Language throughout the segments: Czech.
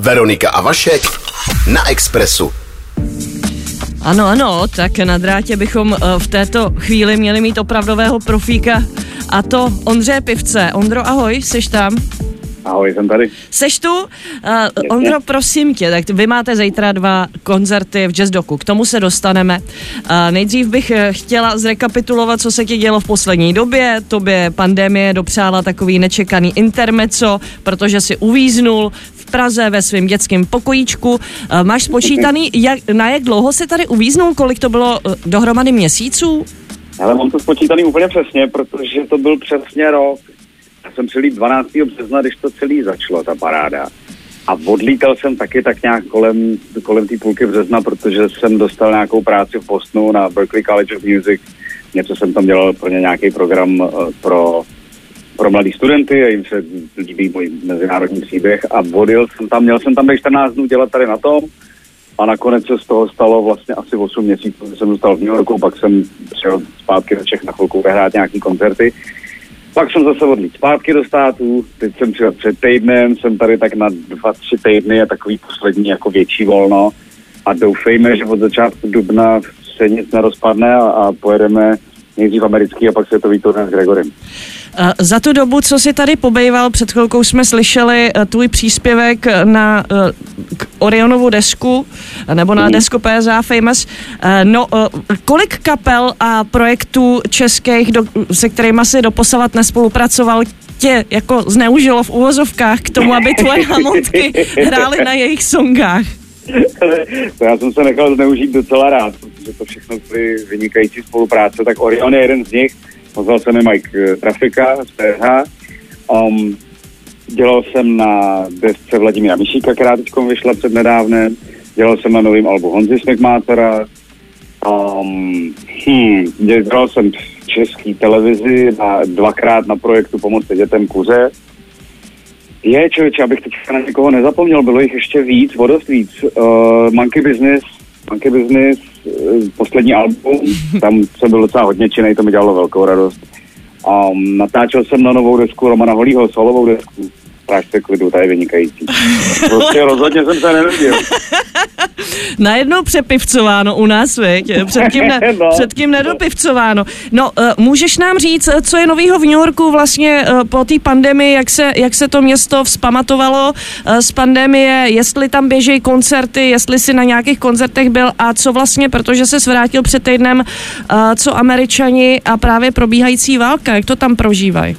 Veronika a Vašek na Expressu. Ano, ano, tak na drátě bychom eh, v této chvíli měli mít opravdového profíka a to Ondře Pivce. Ondro, ahoj, seš tam? Ahoj, jsem tady. Seš tu? Uh, Ondro, prosím tě, tak vy máte zítra dva koncerty v Jazz Doku, k tomu se dostaneme. Uh, nejdřív bych eh, chtěla zrekapitulovat, co se ti dělo v poslední době. Tobě pandemie dopřála takový nečekaný intermeco, protože si uvíznul v Praze ve svém dětském pokojíčku. Uh, máš spočítaný, jak, na jak dlouho se tady uvíznul, kolik to bylo dohromady měsíců? Ale mám to spočítaný úplně přesně, protože to byl přesně rok. Jsem přilít 12. března, když to celý začalo, ta paráda. A odlítal jsem taky tak nějak kolem, kolem té půlky března, protože jsem dostal nějakou práci v Bostonu na Berkeley College of Music. Něco jsem tam dělal pro ně nějaký program uh, pro, pro mladý studenty a jim se líbí můj mezinárodní příběh. A odjel jsem tam, měl jsem tam 14 dnů dělat tady na tom. A nakonec se z toho stalo vlastně asi 8 měsíců, jsem zůstal v New Yorku, pak jsem přijel zpátky do Čech na chvilku vyhrát nějaký koncerty. Pak jsem zase odlít zpátky do států, teď jsem přijel před týdnem, jsem tady tak na dva, tři týdny a takový poslední jako větší volno a doufejme, že od začátku dubna se nic nerozpadne a, a pojedeme nejdřív americký a pak světový turnaj s Gregorem. Za tu dobu, co jsi tady pobejval, před chvilkou jsme slyšeli uh, tvůj příspěvek na uh, k Orionovu desku, nebo na mm. desku PSA Famous. No, kolik kapel a projektů českých, do, se kterými si doposavat nespolupracoval, tě jako zneužilo v uvozovkách k tomu, aby tvoje hamontky hrály na jejich songách? to já jsem se nechal zneužít docela rád, protože to všechno byly vynikající spolupráce, tak Orion je jeden z nich, Pozval se mi Mike Trafika z PH. Um, dělal jsem na desce Vladimíra Mišíka, která teď vyšla před nedávnem. Dělal jsem na novém albu Honzi Smekmátera. Um, hm, dělal jsem v české televizi na, dvakrát na projektu Pomoci dětem kuře. Je, člověče, abych teď na někoho nezapomněl, bylo jich ještě víc, o dost víc. Uh, Monkey Business, Monkey Business, eh, poslední album, tam jsem byl docela hodně činej, to mi dělalo velkou radost. Um, natáčel jsem na novou desku Romana Holího, solovou desku. Strážce klidu, ta je vynikající. Prostě rozhodně jsem se nenudil. Najednou přepivcováno u nás, viď? Předtím, ne, no. předtím nedopivcováno. No, uh, můžeš nám říct, co je novýho v New Yorku vlastně uh, po té pandemii, jak se, jak se to město vzpamatovalo z pandemie, jestli tam běžejí koncerty, jestli si na nějakých koncertech byl a co vlastně, protože se vrátil před týdnem, co američani a právě probíhající válka, jak to tam prožívají?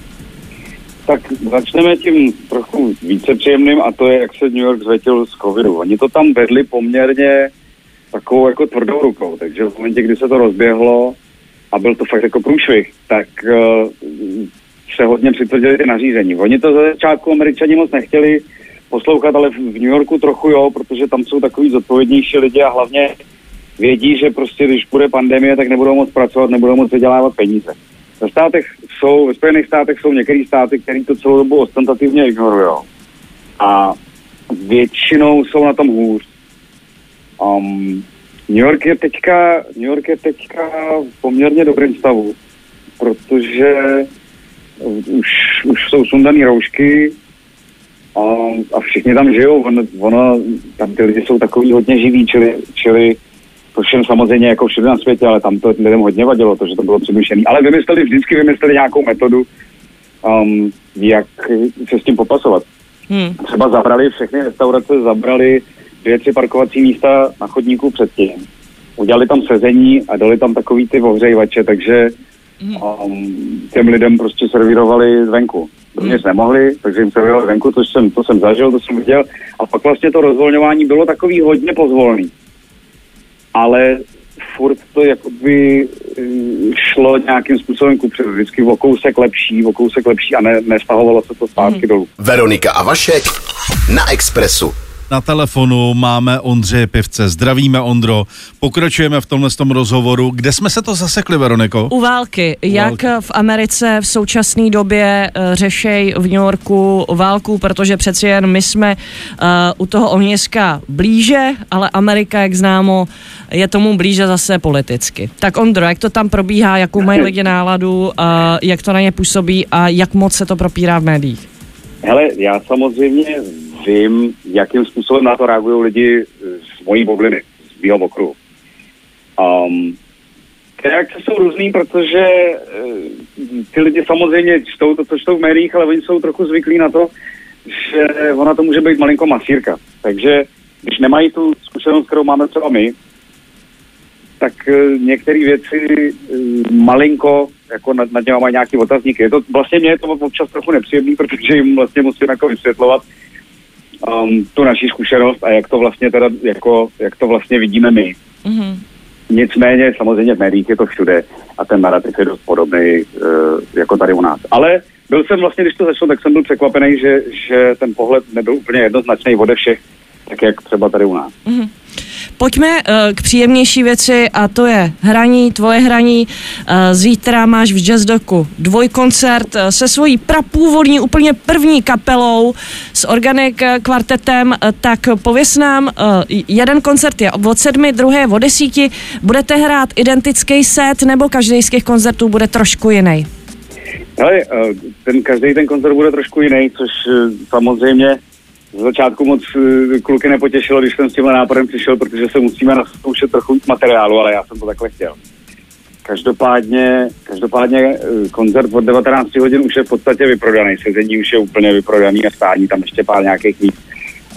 Tak začneme tím trochu více příjemným a to je, jak se New York zvetil z covidu. Oni to tam vedli poměrně takovou jako tvrdou rukou, takže v momentě, kdy se to rozběhlo a byl to fakt jako průšvih, tak uh, se hodně přitvrdili ty nařízení. Oni to za začátku američani moc nechtěli poslouchat, ale v New Yorku trochu jo, protože tam jsou takový zodpovědnější lidi a hlavně vědí, že prostě když bude pandemie, tak nebudou moc pracovat, nebudou moc vydělávat peníze. Ve státech jsou, ve Spojených státech jsou některé státy, které to celou dobu ostentativně ignorují. A většinou jsou na tom hůř. Um, New York je teďka, New York je teďka v poměrně dobrém stavu, protože už, už jsou sundané roušky a, a všichni tam žijou. Ono, ono, tam ty lidi jsou takový hodně živí, čili, čili všem samozřejmě jako všude na světě, ale tam to lidem hodně vadilo, to, že to bylo přemýšlené. Ale vymysleli, vždycky vymysleli nějakou metodu, um, jak se s tím popasovat. Hmm. Třeba zabrali všechny restaurace, zabrali dvě, tři parkovací místa na chodníku předtím. Udělali tam sezení a dali tam takový ty ohřejvače, takže hmm. um, těm lidem prostě servírovali zvenku. Hmm. Nic nemohli, takže jim servírovali zvenku, to jsem, to jsem zažil, to jsem viděl. A pak vlastně to rozvolňování bylo takový hodně pozvolný ale furt to jakoby eh, šlo nějakým způsobem kupředu. Vždycky o kousek lepší, o kousek lepší a ne, nestahovalo se to zpátky hmm. dolů. Veronika a Vašek na Expressu. Na telefonu máme Ondřeje Pivce. Zdravíme, Ondro. Pokračujeme v tomhle tom rozhovoru. Kde jsme se to zasekli, Veroniko? U války. U Jak války. v Americe v současné době uh, řešej v New Yorku válku, protože přeci jen my jsme uh, u toho ohniska blíže, ale Amerika, jak známo, je tomu blíže zase politicky. Tak Ondro, jak to tam probíhá, jakou mají lidi náladu, uh, jak to na ně působí a jak moc se to propírá v médiích? Hele, já samozřejmě vím, jakým způsobem na to reagují lidi z mojí bubliny, z mého okruhu. Um, ty reakce jsou různý, protože uh, ty lidi samozřejmě čtou to, co čtou v médiích, ale oni jsou trochu zvyklí na to, že ona to může být malinko masírka. Takže když nemají tu zkušenost, kterou máme třeba my, tak uh, některé věci uh, malinko jako nad, nad něma mají nějaký otazníky. Je to, vlastně mě je to občas trochu nepříjemný, protože jim vlastně musím jako vysvětlovat um, tu naší zkušenost a jak to vlastně teda, jako, jak to vlastně vidíme my. Mm-hmm. Nicméně samozřejmě v médiích je to všude a ten narrativ je dost podobný uh, jako tady u nás. Ale byl jsem vlastně, když to začalo, tak jsem byl překvapený, že, že ten pohled nebyl úplně jednoznačný ode všech, tak jak třeba tady u nás. Mm-hmm. Pojďme uh, k příjemnější věci a to je hraní, tvoje hraní. Uh, zítra máš v Jazzdoku dvojkoncert uh, se svojí prapůvodní úplně první kapelou s Organic kvartetem, uh, tak pověs nám, uh, jeden koncert je od sedmi, druhé je od desíti. Budete hrát identický set nebo každý z těch koncertů bude trošku jiný? Hele, ten, každý ten koncert bude trošku jiný, což samozřejmě z začátku moc eh, kluky nepotěšilo, když jsem s tímhle nápadem přišel, protože se musíme naskoušet trochu materiálu, ale já jsem to takhle chtěl. Každopádně, každopádně eh, koncert od 19 hodin už je v podstatě vyprodaný, sezení už je úplně vyprodaný a stání tam ještě pár nějakých míst.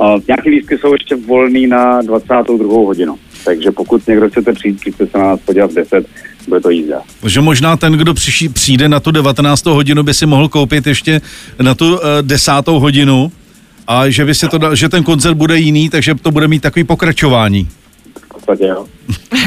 Uh, nějaký lístky jsou ještě volný na 22. hodinu. Takže pokud někdo chcete přijít, přijďte se na nás podívat v 10, bude to jízda. Že možná ten, kdo přijde na tu 19. hodinu, by si mohl koupit ještě na tu uh, 10. hodinu, a že, by se to, že ten koncert bude jiný, takže to bude mít takový pokračování.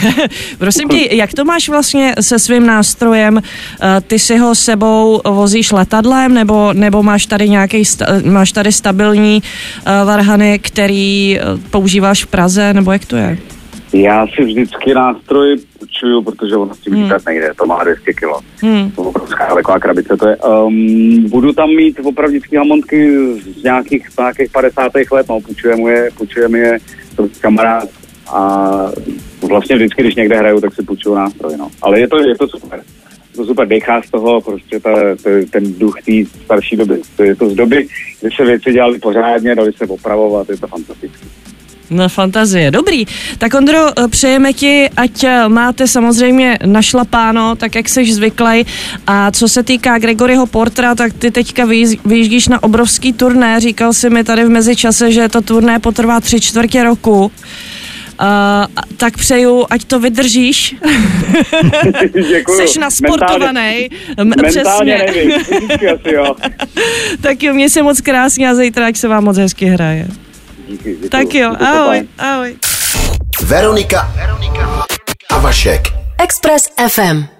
Prosím tě, jak to máš vlastně se svým nástrojem? Eh, ty si ho sebou vozíš letadlem, nebo, nebo máš tady nějaký, máš tady stabilní uh, varhany, který používáš v Praze, nebo jak to je? Já si vždycky nástroj půjčuju, protože ono s tím hmm. nejde, to má 200 kg. Hmm. To obrovská taková krabice to je. Um, budu tam mít opravdický hamontky z nějakých, nějakých 50. let, no, půjčujeme je, půjčujeme je to kamarád a vlastně vždycky, když někde hraju, tak si půjčuju nástroj, no. Ale je to, je to super. To super, dechá z toho prostě ta, ta, ten duch té starší doby. To je to z doby, kdy se věci dělaly pořádně, dali se opravovat, je to fantastické. No, fantazie. Dobrý. Tak Ondro, přejeme ti, ať máte samozřejmě našlapáno, tak jak jsi zvyklý. A co se týká Gregoryho Portra, tak ty teďka vyjíždíš na obrovský turné. Říkal si mi tady v mezičase, že to turné potrvá tři čtvrtě roku. Uh, tak přeju, ať to vydržíš. Jsi nasportovaný. Mentálně nevím, asi jo. tak jo, mě se moc krásně a zítra, jak se vám moc hezky hraje. Díky, děkuju. Tak jo, ahoj, ahoj. Veronika, Veronika a Vašek. Express FM.